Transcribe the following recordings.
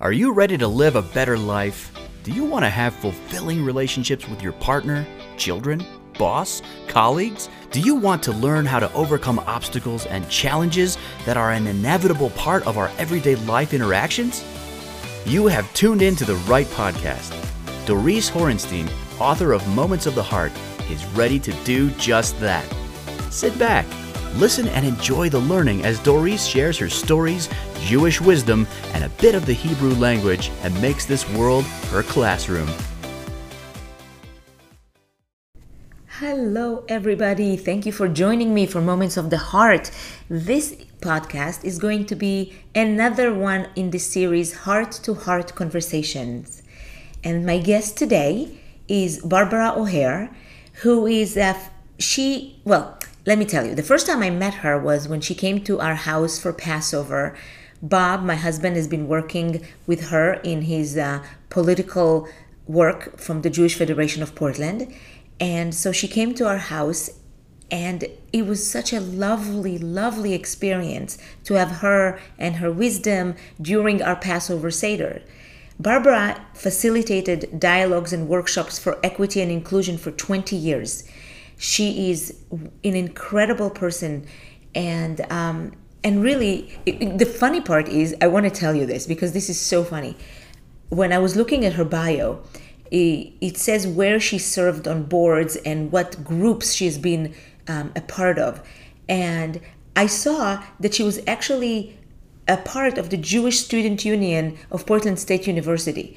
Are you ready to live a better life? Do you want to have fulfilling relationships with your partner, children, boss, colleagues? Do you want to learn how to overcome obstacles and challenges that are an inevitable part of our everyday life interactions? You have tuned in to the right podcast. Doris Horenstein, author of Moments of the Heart, is ready to do just that. Sit back, listen, and enjoy the learning as Doris shares her stories, Jewish wisdom, and a bit of the Hebrew language and makes this world her classroom. Hello, everybody. Thank you for joining me for Moments of the Heart. This podcast is going to be another one in the series Heart to Heart Conversations. And my guest today is Barbara O'Hare, who is a, she, well, let me tell you, the first time I met her was when she came to our house for Passover. Bob, my husband, has been working with her in his uh, political work from the Jewish Federation of Portland. And so she came to our house, and it was such a lovely, lovely experience to have her and her wisdom during our Passover Seder. Barbara facilitated dialogues and workshops for equity and inclusion for 20 years. She is an incredible person, and um, and really, it, the funny part is, I want to tell you this because this is so funny. When I was looking at her bio, it, it says where she served on boards and what groups she's been um, a part of, and I saw that she was actually a part of the Jewish Student Union of Portland State University.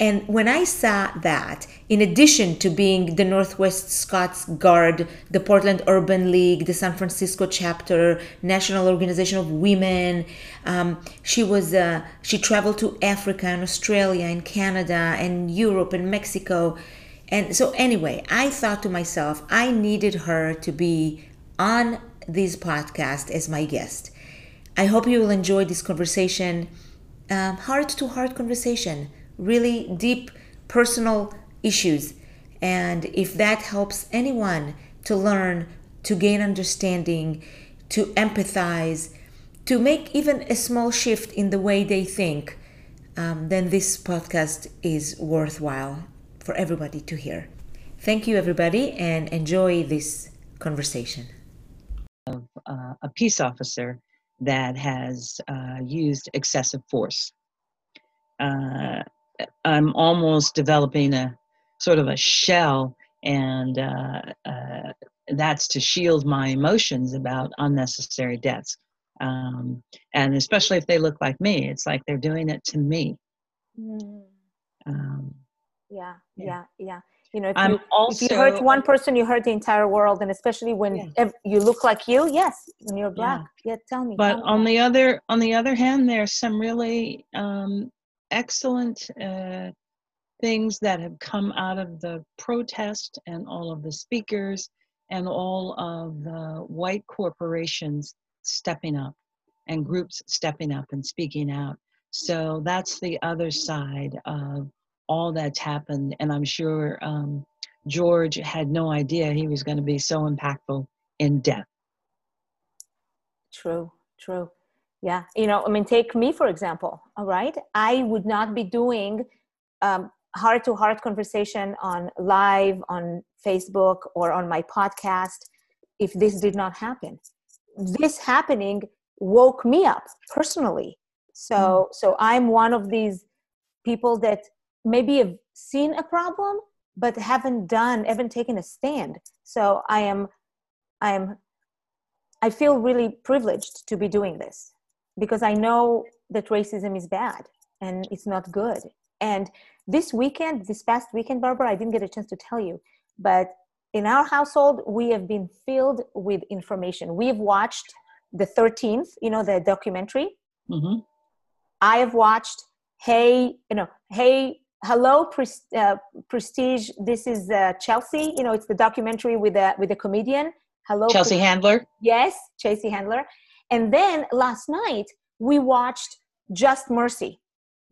And when I saw that, in addition to being the Northwest Scots Guard, the Portland Urban League, the San Francisco chapter, National Organization of Women, um, she was uh, she traveled to Africa and Australia and Canada and Europe and Mexico. And so anyway, I thought to myself, I needed her to be on this podcast as my guest. I hope you will enjoy this conversation, heart to heart conversation really deep personal issues. And if that helps anyone to learn, to gain understanding, to empathize, to make even a small shift in the way they think, um, then this podcast is worthwhile for everybody to hear. Thank you, everybody, and enjoy this conversation. Of uh, a peace officer that has uh, used excessive force. Uh, I'm almost developing a sort of a shell, and uh, uh, that's to shield my emotions about unnecessary deaths. Um, and especially if they look like me, it's like they're doing it to me. Mm. Um, Yeah, Yeah. yeah, yeah. You know, if I'm you, also if you hurt one person, you hurt the entire world, and especially when Yeah. ev- you look like you. Yes, when you're black. Yeah, tell me. but tell me on about the other on the other hand there's some really um, excellent uh, things that have come out of the protest and all of the speakers and all of the white corporations stepping up and groups stepping up and speaking out. So that's the other side of all that's happened. And i'm sure um, george had no idea he was going to be so impactful in death True, true. Yeah, you know, I mean, take me for example. All right, I would not be doing um, heart-to-heart conversation on live on Facebook or on my podcast if this did not happen. This happening woke me up personally. So, so I'm one of these people that maybe have seen a problem but haven't done, haven't taken a stand. So I am, I am I feel really privileged to be doing this because I know that racism is bad and it's not good. And this weekend, this past weekend, Barbara, I didn't get a chance to tell you, but in our household, we have been filled with information. We have watched the 13th, you know, the documentary. hmm I have watched, hey, you know, hey, hello, uh, Prestige. This is uh, Chelsea. You know, it's the documentary with the with the comedian. Hello, chelsea handler Yes, Chelsea Handler. And then last night we watched Just Mercy,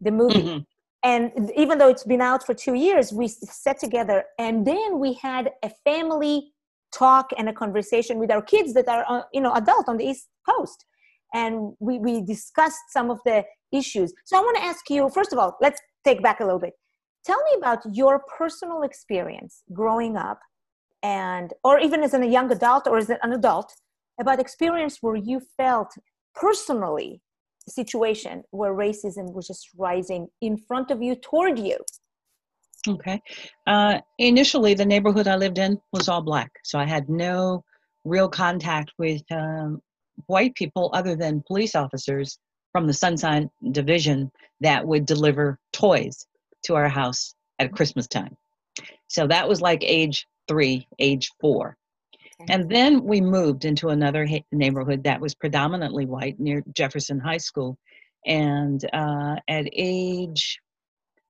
the movie. Mhm. And even though it's been out for two years, we sat together and then we had a family talk and a conversation with our kids that are, uh, you know, adult on the East Coast. And we, we discussed some of the issues. So I want to ask you, first of all, let's take back a little bit. Tell me about your personal experience growing up and or even as a young adult or as an adult about experience where you felt personally a situation where racism was just rising in front of you toward you. Okay. Uh, initially the neighborhood i lived in was all black so i had no real contact with um, white people other than police officers from the sunshine division that would deliver toys to our house at christmas time. So that was like age three, age four. And then we moved into another neighborhood that was predominantly white near Jefferson High School. And uh, at age,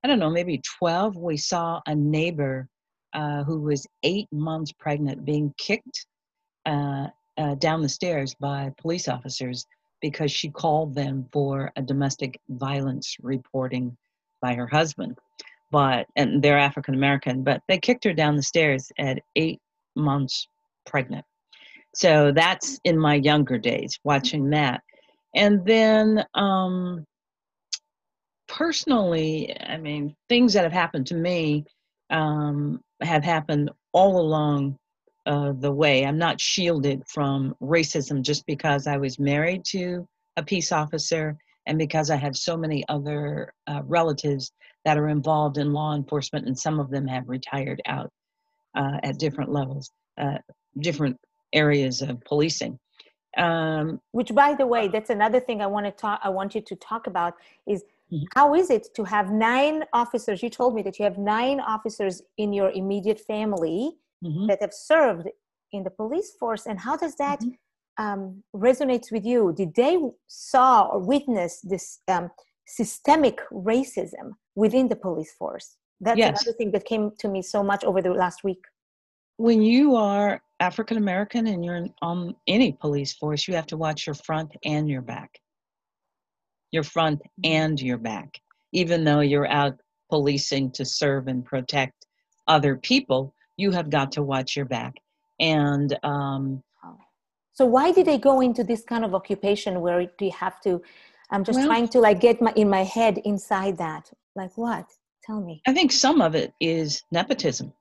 I don't know, maybe 12, we saw a neighbor uh, who was eight months pregnant being kicked uh, uh down the stairs by police officers because she called them for a domestic violence reporting by her husband but and they're African American, but they kicked her down the stairs at eight months pregnant. So that's in my younger days, watching that. And then um, personally, I mean, things that have happened to me um, have happened all along uh, the way. I'm not shielded from racism just because I was married to a peace officer and because I have so many other uh, relatives that are involved in law enforcement, and some of them have retired out uh, at different levels, uh, different areas of policing. Um, Which, by the way, that's another thing I want to talk. I want you to talk about is mm-hmm. how is it to have nine officers? You told me that you have nine officers in your immediate family mm-hmm. that have served in the police force, and how does that mm-hmm. um, resonates with you? Did they saw or witness this um, systemic racism within the police force. That's yes. another thing that came to me so much over the last week. When you are African American and you're on any police force, you have to watch your front and your back. Your front mm-hmm. and your back. Even though you're out policing to serve and protect other people, you have got to watch your back. And um, so, why did they go into this kind of occupation where do you have to I'm just well, trying to like get my in my head inside that. Like what? Tell me. I think some of it is nepotism.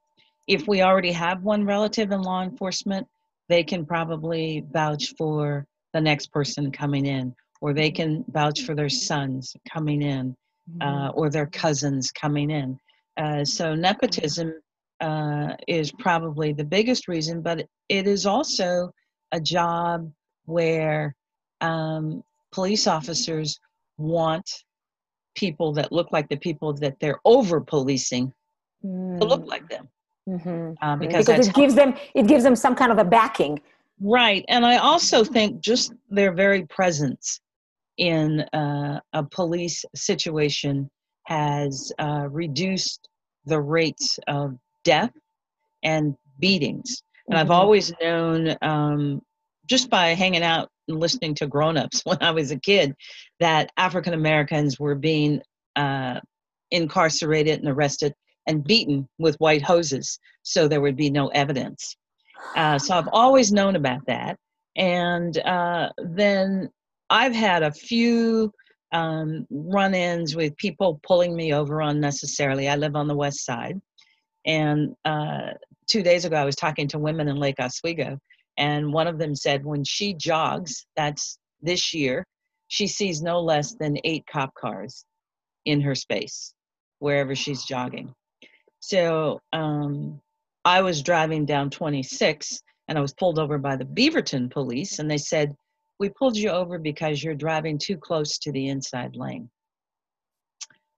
If we already have one relative in law enforcement, they can probably vouch for the next person coming in, or they can vouch for their sons coming in, uh, mm-hmm. or their cousins coming in. Uh, so nepotism uh, is probably the biggest reason, but it is also a job where um, police officers want people that look like the people that they're over policing mm. to look like them mm-hmm. uh, because, because it gives them it gives them some kind of a backing right and i also think just their very presence in uh, a police situation has uh, reduced the rates of death and beatings and mm-hmm. i've always known um, just by hanging out and listening to grown-ups when I was a kid that African Americans were being uh, incarcerated and arrested and beaten with white hoses so there would be no evidence. Uh, so I've always known about that. And uh, then I've had a few um, run ins with people pulling me over unnecessarily. I live on the west side. And uh, two days ago, I was talking to women in Lake Oswego, and one of them said when she jogs, that's this year, she sees no less than eight cop cars in her space wherever she's jogging. So um, I was driving down 26 and I was pulled over by the Beaverton police, and they said, We pulled you over because you're driving too close to the inside lane.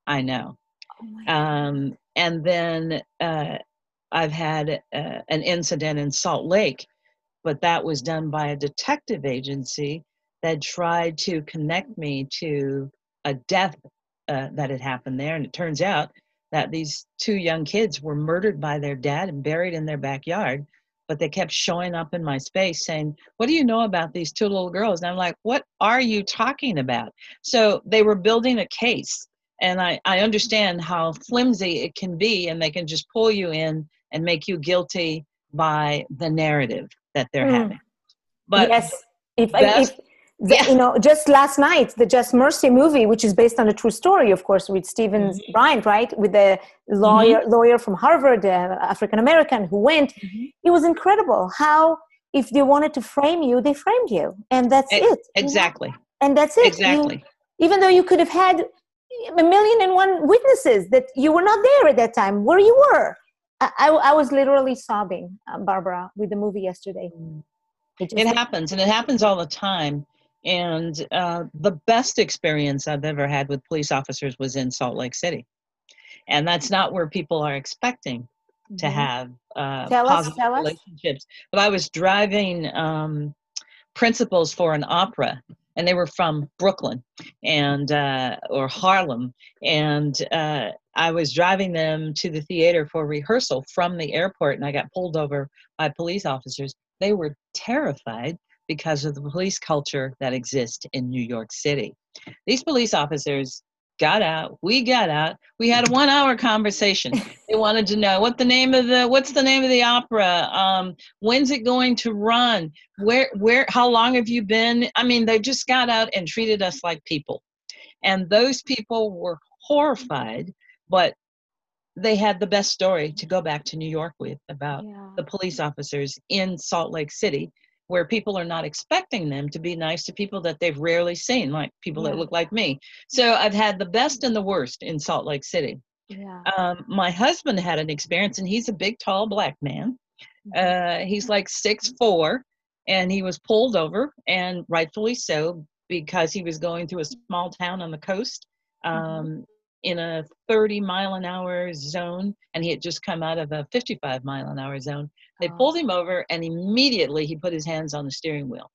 I know. Oh um, and then uh, I've had uh, an incident in Salt Lake but that was done by a detective agency that tried to connect me to a death uh, that had happened there. And it turns out that these two young kids were murdered by their dad and buried in their backyard. But they kept showing up in my space saying, What do you know about these two little girls? And I'm like, What are you talking about? So they were building a case. And I, I understand how flimsy it can be, and they can just pull you in and make you guilty by the narrative that they're mm. having. But yes, if, best, if The- Yeah. You know, just last night, the Just Mercy movie, which is based on a true story, of course, with steven Mm-hmm. Bryant, right, with the lawyer lawyer from Harvard, uh, African American, who went. Mhm. It was incredible how, if they wanted to frame you, they framed you, and that's it. you know? Exactly. and that's it. You- Exactly. even though you could have had a million and one witnesses that you were not there at that time where you were i, I, I was literally sobbing uh, barbara with the movie yesterday it just, It happens, and it happens all the time. And uh, the best experience I've ever had with police officers was in Salt Lake City, and that's not where people are expecting to Mhm. have uh, Tell us, positive tell us. relationships. But I was driving um, principals for an opera, and they were from Brooklyn and uh, or Harlem, and uh, I was driving them to the theater for rehearsal from the airport, and I got pulled over by police officers. They were terrified because of the police culture that exists in New York City. These police officers got out we got out we had a one hour conversation. They wanted to know what the name of the what's the name of the opera? Um when's it going to run? Where where how long have you been? I mean they just got out and treated us like people. And those people were horrified but they had the best story to go back to new york with about yeah. the police officers in salt lake city where people are not expecting them to be nice to people that they've rarely seen like people that look like me. So i've had the best and the worst in salt lake city. Yeah. Um, my husband had an experience and he's a big tall black man. Uh, he's like six four and he was pulled over and rightfully so because he was going through a small town on the coast. Um, in a 30 mile an hour zone and he had just come out of a 55 mile an hour zone. They Oh. pulled him over and immediately he put his hands on the steering wheel.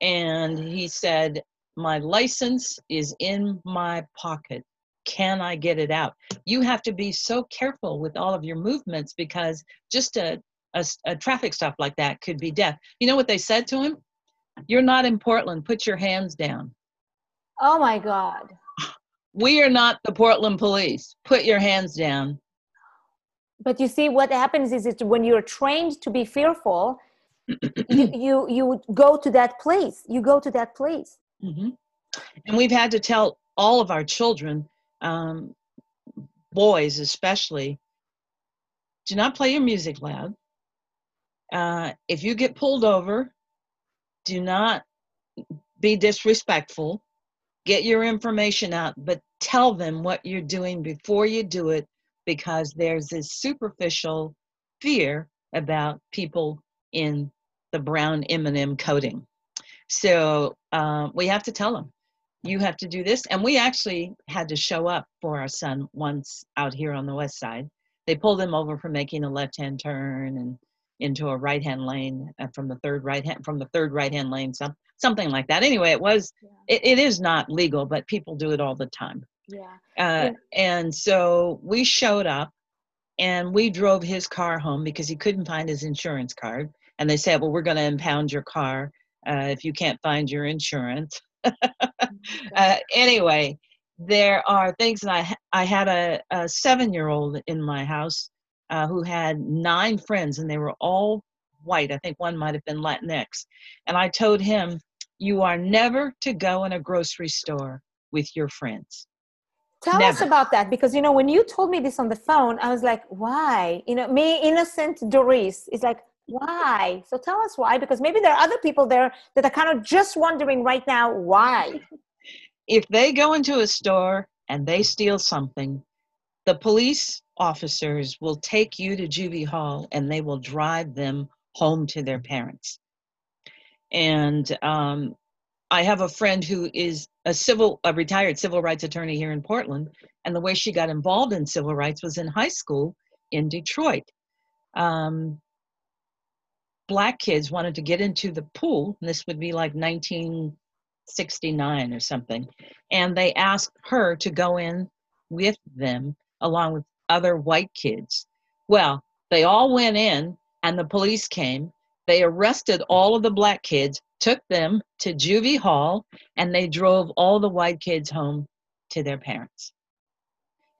And he said my license is in my pocket. Can i get it out? You have to be so careful with all of your movements because just a a traffic stop like that could be death. You know what they said to him? You're not in portland. Put your hands down. Oh my god we are not the portland police. Put your hands down. But you see what happens is it when you're trained to be fearful you, you you go to that place. You go to that place. Hmm And we've had to tell all of our children, um, boys especially, do not play your music loud. Uh, if you get pulled over, do not be disrespectful. Get your information out, but tell them what you're doing before you do it because there's this superficial fear about people in the brown M&M coating. So uh, we have to tell them, you have to do this. And we actually had to show up for our son once out here on the west side. They pulled him over for making a left-hand turn and into a right-hand lane uh, from the third right hand from the third right-hand lane, some something like that. Anyway, it was it, it is not legal, but people do it all the time. yeah Uh, and so we showed up and we drove his car home because he couldn't find his insurance card. And they said, well, we're going to impound your car uh, if you can't find your insurance. Uh, anyway, there are things that I, I had a, a seven year old in my house uh, who had nine friends and they were all white. I think one might have been Latinx. And I told him, you are never to go in a grocery store with your friends. Tell us about that because you know when you told me this on the phone, I was like, "Why?" You know, me, innocent Doris, is like, "Why?" So tell us why, because maybe there are other people there that are kind of just wondering right now why. if they go into a store and they steal something, the police officers will take you to juvie hall and they will drive them home to their parents. And um, I have a friend who is a civil, a retired civil rights attorney here in Portland, and the way she got involved in civil rights was in high school in Detroit. Um, black kids wanted to get into the pool, and this would be like 1969 or something, and they asked her to go in with them along with other white kids. Well, they all went in, and the police came. They arrested all of the black kids, took them to juvie hall, and they drove all the white kids home to their parents.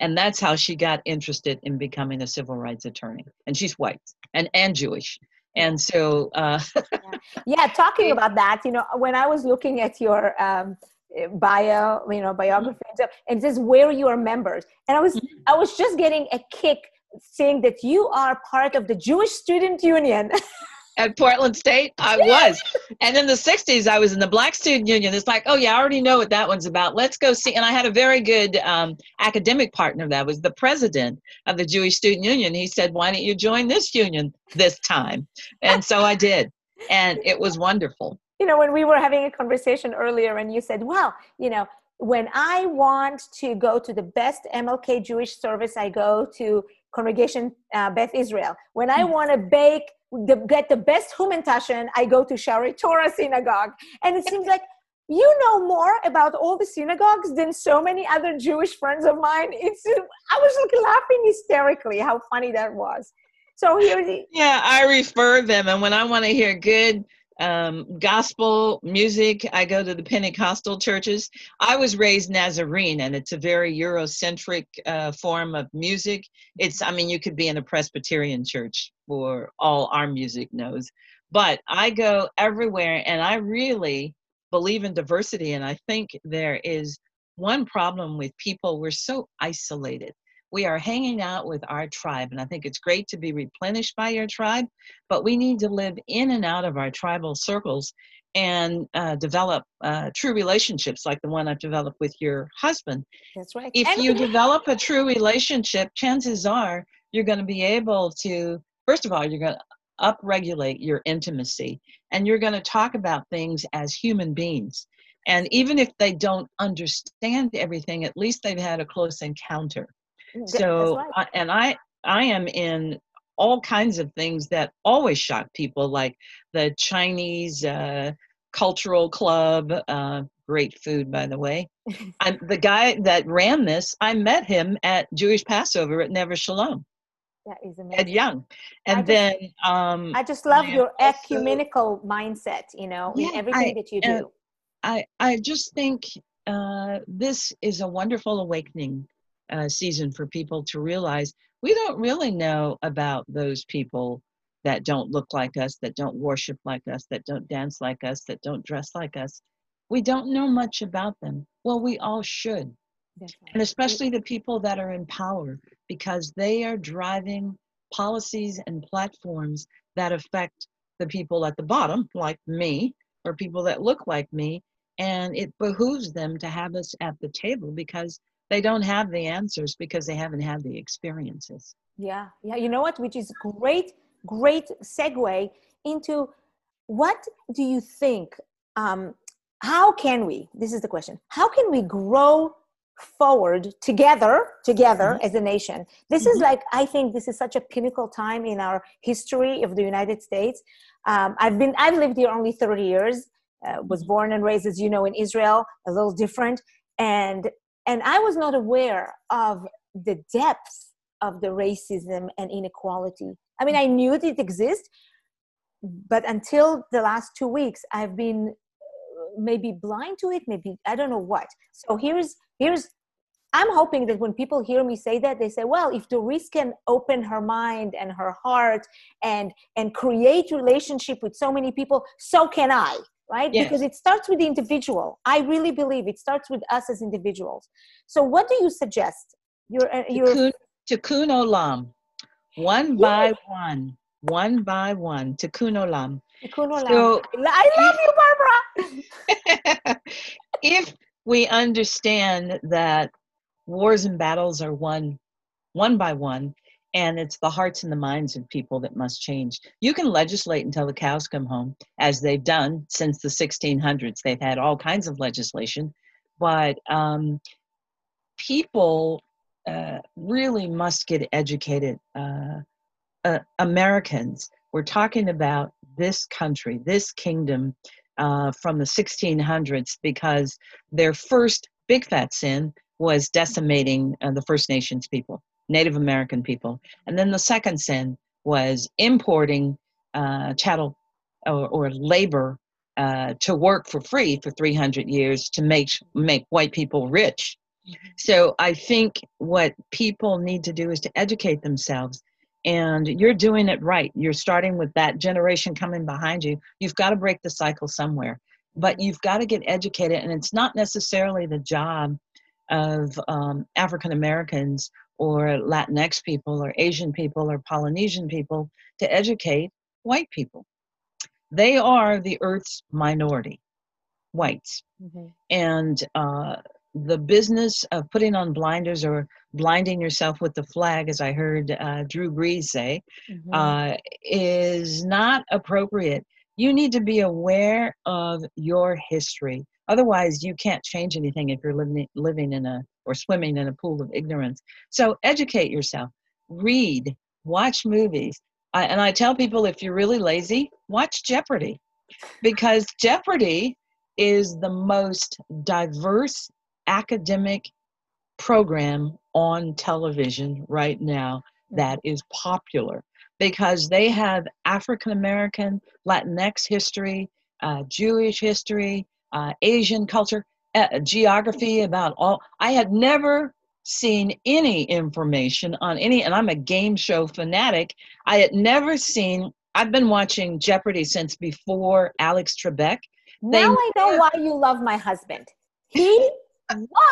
And that's how she got interested in becoming a civil rights attorney. And she's white and, and Jewish. And so, uh, yeah. yeah. talking about that, you know, when I was looking at your um, bio, you know, biography, and it says where you are members, and I was, mm-hmm. I was just getting a kick saying that you are part of the Jewish Student Union. at Portland State? I was. And in the 60s, I was in the Black Student Union. It's like, oh, yeah, I already know what that one's about. Let's go see. And I had a very good um, academic partner that was the president of the Jewish Student Union. He said, why don't you join this union this time? And so I did. And it was wonderful. You know, when we were having a conversation earlier, and you said, well, you know, when I want to go to the best MLK Jewish service, I go to Congregation uh, Beth Israel. When I hmm. want to bake the, get the best Hamantaschen, I go to Shaarei Torah Synagogue. And it seems like you know more about all the synagogues than so many other Jewish friends of mine. It's I was like laughing hysterically how funny that was. So here, the- yeah, I refer them, and when I want to hear good um, gospel music. I go to the Pentecostal churches. I was raised Nazarene, and it's a very Eurocentric uh, form of music. It's, I mean, you could be in a Presbyterian church for all our music knows, but I go everywhere, and I really believe in diversity. And I think there is one problem with people, we're so isolated we are hanging out with our tribe. And I think it's great to be replenished by your tribe, but we need to live in and out of our tribal circles and uh, develop uh, true relationships like the one I've developed with your husband. That's right. If you develop a true relationship, chances are you're going to be able to, first of all, you're going to upregulate your intimacy and you're going to talk about things as human beings. And even if they don't understand everything, at least they've had a close encounter. So, right. and I, I am in all kinds of things that always shock people, like the Chinese uh, cultural club. Uh, great food, by the way. I'm the guy that ran this. I met him at Jewish Passover at Neveh Shalom. That is amazing. Ed Young, and I then um, I just love your also, ecumenical mindset. You know, yeah, in everything I, that you do. I I just think uh, this is a wonderful awakening uh, season for people to realize we don't really know about those people that don't look like us, that don't worship like us, that don't dance like us, that don't dress like us. We don't know much about them. Well, we all should. And especially the people that are in power, because they are driving policies and platforms that affect the people at the bottom, like me, or people that look like me. And it behooves them to have us at the table because they don't have the answers because they haven't had the experiences yeah yeah you know what which is great great segue into what do you think um, how can we this is the question how can we grow forward together together mm-hmm. as a nation this mm-hmm. is like i think this is such a pinnacle time in our history of the united states um, i've been i've lived here only 30 years uh, was mm-hmm. born and raised as you know in israel a little different and and i was not aware of the depth of the racism and inequality. I mean i knew it exists but until the last two weeks i've been uh, maybe blind to it maybe i don't know what. So here's here's i'm hoping that when people hear me say that they say well if doris can open her mind and her heart and and create relationship with so many people so can i right? Yes. Because it starts with the individual. I really believe it starts with us as individuals. So, what do you suggest? Your, uh, your Tikkun Olam, one by one, one by one. Tikkun Olam. Tikkun Olam. So, I love you, Barbara. if we understand that wars and battles are won one by one, and it's the hearts and the minds of people that must change. You can legislate until the cows come home, as they've done since the 1600s. They've had all kinds of legislation, but um, people uh, really must get educated. Uh, uh, Americans, we're talking about this country, this kingdom uh, from the 1600s, because their first big fat sin was decimating uh, the First Nations people Native American people. And then the second sin was importing uh, chattel or, or labor uh, to work for free for 300 years to make make white people rich. Mm-hmm. So I think what people need to do is to educate themselves and you're doing it right. You're starting with that generation coming behind you. You've got to break the cycle somewhere, but you've got to get educated, and it's not necessarily the job of um, African Americans or Latinx people or Asian people or Polynesian people to educate white people. They are the Earth's minority, whites. Mm-hmm. And uh, the business of putting on blinders or blinding yourself with the flag, as I heard uh, Drew Brees say, mm-hmm. uh, is not appropriate. You need to be aware of your history. Otherwise, you can't change anything if you're living, living in a or swimming in a pool of ignorance. So, educate yourself, read, watch movies. I, and I tell people if you're really lazy, watch Jeopardy. Because Jeopardy is the most diverse academic program on television right now that is popular. Because they have African American, Latinx history, uh, Jewish history, uh, Asian culture, uh, geography about all. I had never seen any information on any, and I'm a game show fanatic. I had never seen, I've been watching Jeopardy since before Alex Trebek. Now I know why you love my husband. He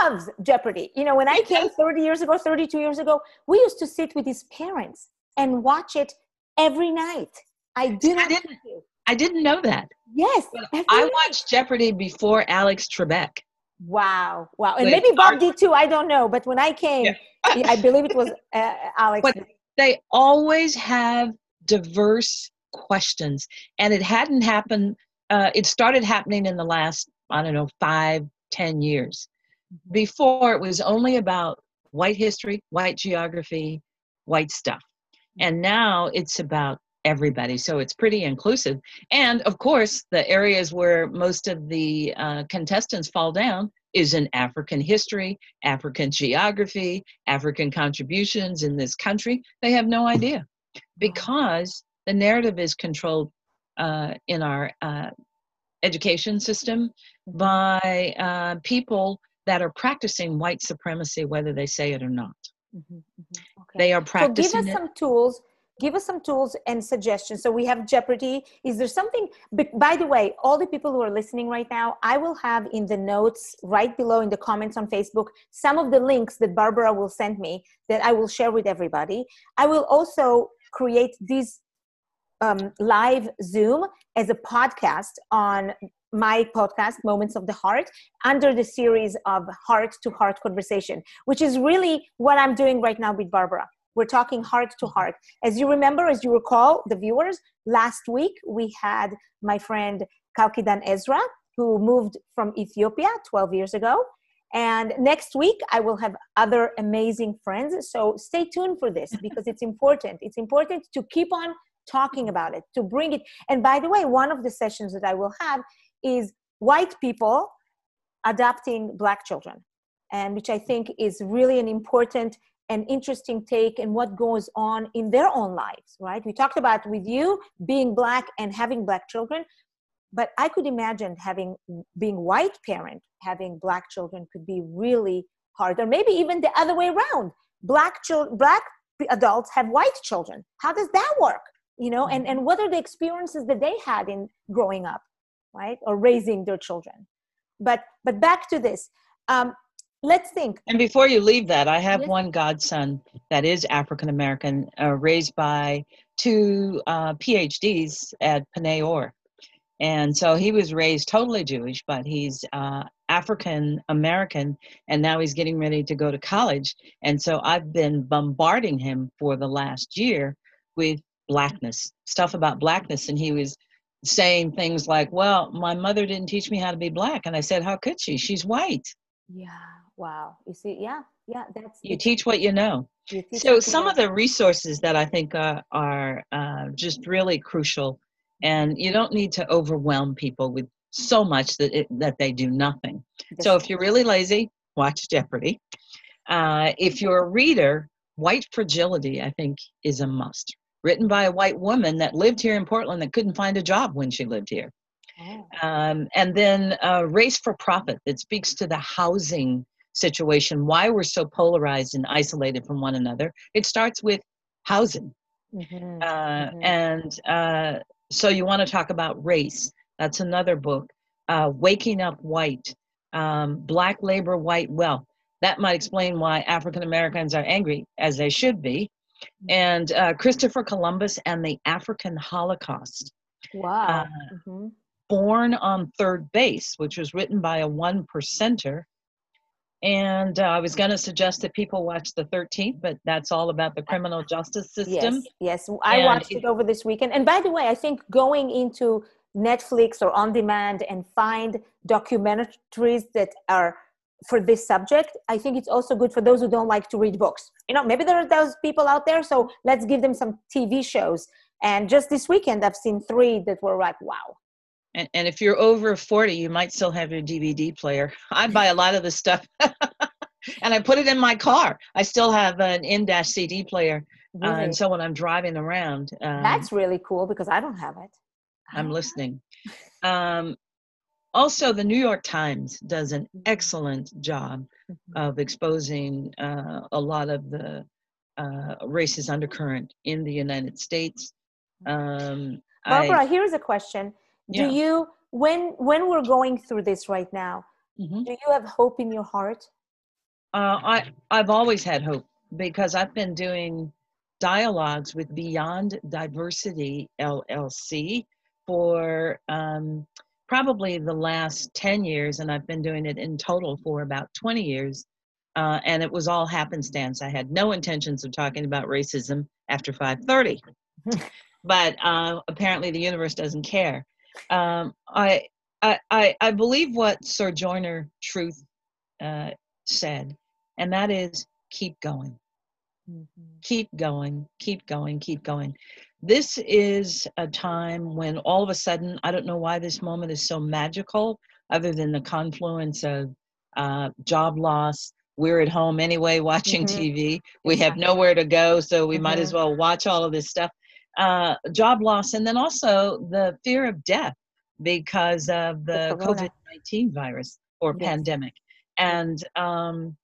loves Jeopardy. You know, when I came 30 years ago, 32 years ago, we used to sit with his parents and watch it every night. I did I didn't, I didn't know that. Yes. I watched Jeopardy before Alex Trebek. Wow. Wow. And maybe Bob did too. I don't know. But when I came, yeah. I believe it was uh, Alex. But they always have diverse questions. And it hadn't happened, uh, it started happening in the last, I don't know, five, ten years. Before it was only about white history, white geography, white stuff. And now it's about everybody. So it's pretty inclusive. And of course, the areas where most of the uh, contestants fall down is in African history, African geography, African contributions in this country. They have no idea because the narrative is controlled uh, in our uh, education system by uh, people that are practicing white supremacy, whether they say it or not. Mm-hmm, mm-hmm. Okay. They are practicing. So give us it. some tools give us some tools and suggestions. So we have jeopardy. Is there something by the way all the people who are listening right now i will have in the notes right below in the comments on facebook some of the links that barbara will send me that i will share with everybody. I will also create this um, live zoom as a podcast on my podcast moments of the heart under the series of heart to heart conversation which is really what i'm doing right now with barbara we're talking heart to mm-hmm. heart. As you remember, as you recall, the viewers, last week we had my friend Kalkidan Ezra, who moved from Ethiopia 12 years ago. And next week, I will have other amazing friends. So stay tuned for this because it's important. It's important to keep on talking about it, to bring it. And by the way, one of the sessions that I will have is white people adopting black children, and which I think is really an important an interesting take and what goes on in their own lives, right? We talked about with you being black and having black children, but I could imagine having being white parent having black children could be really hard, or maybe even the other way around. Black children, black adults have white children. How does that work? You know, and and what are the experiences that they had in growing up, right, or raising their children? But but back to this. Um, let's think. And before you leave that, I have one godson that is African American, uh, raised by two uh, PhDs at P'nai Or. And so he was raised totally Jewish, but he's uh, African American, and now he's getting ready to go to college. And so I've been bombarding him for the last year with blackness, stuff about blackness. And he was saying things like, Well, my mother didn't teach me how to be black. And I said, How could she? She's white. Yeah wow. You see yeah yeah that's you teach what you know. So some of the resources that i think uh, are uh, just really crucial and you don't need to overwhelm people with so much that it, that they do nothing. So if you're really lazy watch jeopardy. Uh, if you're a reader white fragility i think is a must. Written by a white woman that lived here in portland that couldn't find a job when she lived here. Oh. um, and then uh, race for profit that speaks to the housing situation, why we're so polarized and isolated from one another, it starts with housing. Mm-hmm. Uh, mm-hmm. And uh, so you want to talk about race. That's another book. Uh, Waking Up White, um, Black Labor, White Wealth. That might explain why African Americans are angry, as they should be. Mm-hmm. And uh, Christopher Columbus and the African Holocaust. Wow. Uh, mm-hmm. Born on Third Base, which was written by a one percenter and uh, I was going to suggest that people watch the 13th, but that's all about the criminal justice system. Yes, yes. I and watched it, it over this weekend. And by the way, I think going into Netflix or on demand and find documentaries that are for this subject, I think it's also good for those who don't like to read books. You know, maybe there are those people out there, so let's give them some TV shows. And just this weekend, I've seen three that were like, wow. And, and if you're over 40, you might still have your DVD player. I buy a lot of this stuff and I put it in my car. I still have an in-dash CD player. Really? Uh, and so when I'm driving around, um, that's really cool because I don't have it. I'm listening. Um, also, the New York Times does an mm-hmm. excellent job mm-hmm. of exposing uh, a lot of the uh, racist undercurrent in the United States. Um, Barbara, I, here's a question do you when when we're going through this right now mm-hmm. do you have hope in your heart? Uh, i i've always had hope because i've been doing dialogues with beyond diversity llc for um, probably the last 10 years and i've been doing it in total for about 20 years. Uh, and it was all happenstance. I had no intentions of talking about racism after 5.30 but uh, apparently the universe doesn't care um, I, I, I believe what Sojourner Truth uh, said, and that is keep going. Mm-hmm. Keep going, keep going, keep going. This is a time when all of a sudden, I don't know why this moment is so magical, other than the confluence of uh, job loss. We're at home anyway watching mm-hmm. TV. We have nowhere to go, so we mm-hmm. might as mm-hmm. well watch all of this stuff uh, job loss, and then also the fear of death because of the, the COVID 19 virus or yes. pandemic. And um,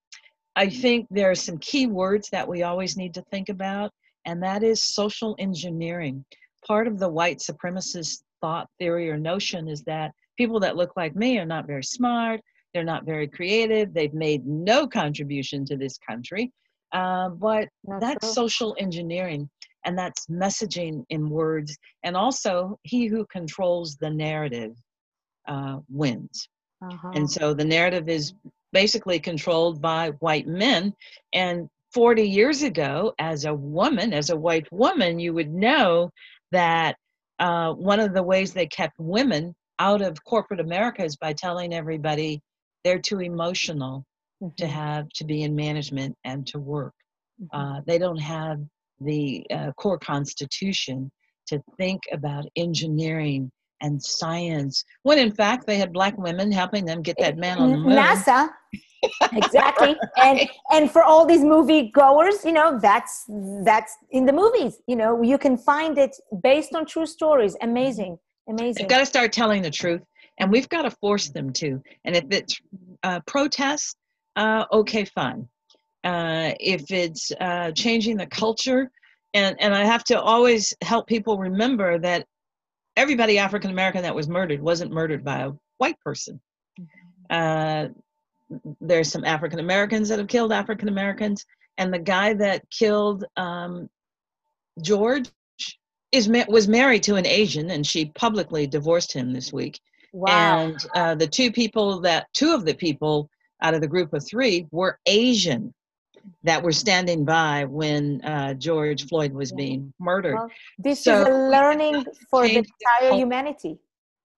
I think there are some key words that we always need to think about, and that is social engineering. Part of the white supremacist thought theory or notion is that people that look like me are not very smart, they're not very creative, they've made no contribution to this country. Uh, but that's, that's social engineering and that's messaging in words. And also, he who controls the narrative uh, wins. Uh-huh. And so the narrative is basically controlled by white men. And 40 years ago, as a woman, as a white woman, you would know that uh, one of the ways they kept women out of corporate America is by telling everybody they're too emotional mm-hmm. to have to be in management and to work. Mm-hmm. Uh, they don't have the uh, core constitution to think about engineering and science when in fact they had black women helping them get that man on the moon. Nasa. Exactly. Right. and and for all these movie goers you know that's that's in the movies you know you can find it based on true stories. Amazing. Amazing. They've got to start telling the truth and we've got to force them to. And if it's uh, protests uh, okay fine uh, if it's uh, changing the culture. And, and I have to always help people remember that everybody African American that was murdered wasn't murdered by a white person. Uh, there's some African Americans that have killed African Americans, and the guy that killed um, George is was married to an Asian, and she publicly divorced him this week. Wow. And uh, the two people that two of the people out of the group of three were Asian that were standing by when uh, George Floyd was being murdered. Well, this so is a learning for the entire humanity,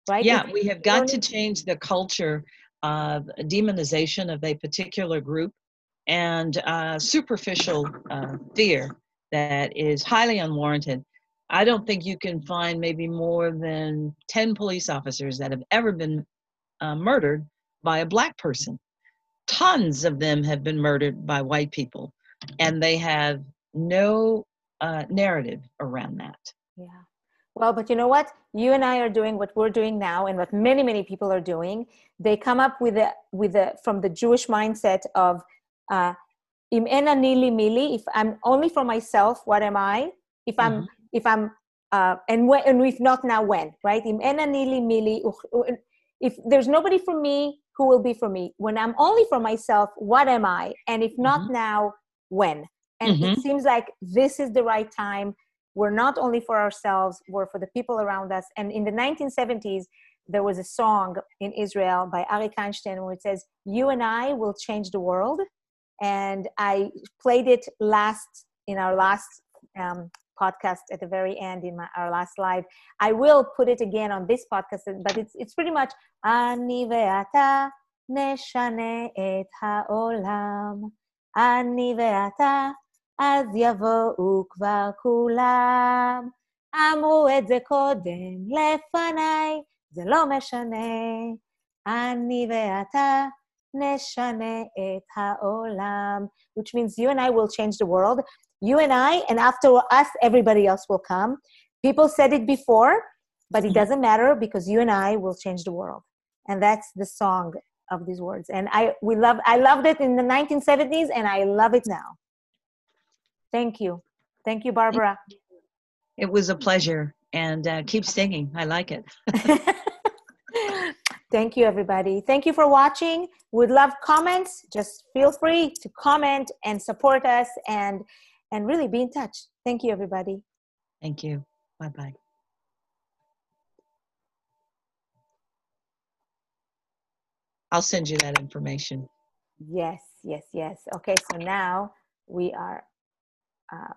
right? Yeah, we have got to change the culture of demonization of a particular group and uh, superficial uh, fear that is highly unwarranted. I don't think you can find maybe more than 10 police officers that have ever been uh, murdered by a black person tons of them have been murdered by white people, and they have no uh, narrative around that. Yeah. Well, but you know what? You and I are doing what we're doing now, and what many, many people are doing. They come up with a with a from the Jewish mindset of uh, im ena nili mili. If I'm only for myself, what am I? If I'm mm-hmm. if I'm uh, and when and if not now when right? Im ena nili mili. If there's nobody for me, who will be for me when i'm only for myself what am i? And if not Mm-hmm. now when? And it Mhm. seems like this is the right time. We're not only for ourselves we're for the people around us. And in the 1970s there was a song in israel by arik einstein where it says you and i will change the world. And i played it last in our last um, podcast at the very end in my, our last live i will put it again on this podcast but it's, it's pretty much אני ואתה נשנה את העולם אני ואתה אז יבואו כבר כולם. אמרו את זה קודם לפניי, זה לא משנה. אני ואתה נשנה את העולם. Which means you and I will change the world. You and I, and after us, everybody else will come. People said it before, but it doesn't matter because you and I will change the world. And that's the song of these words. And I we love I loved it in the 1970s and I love it now. Thank you. Thank you, Barbara. It was a pleasure. And uh, keep singing. I like it. Thank you, everybody. Thank you for watching. We'd love comments. Just feel free to comment and support us and and really be in touch. Thank you, everybody. Thank you. Bye bye. I'll send you that information. Yes, yes, yes. Okay, so now we are uh,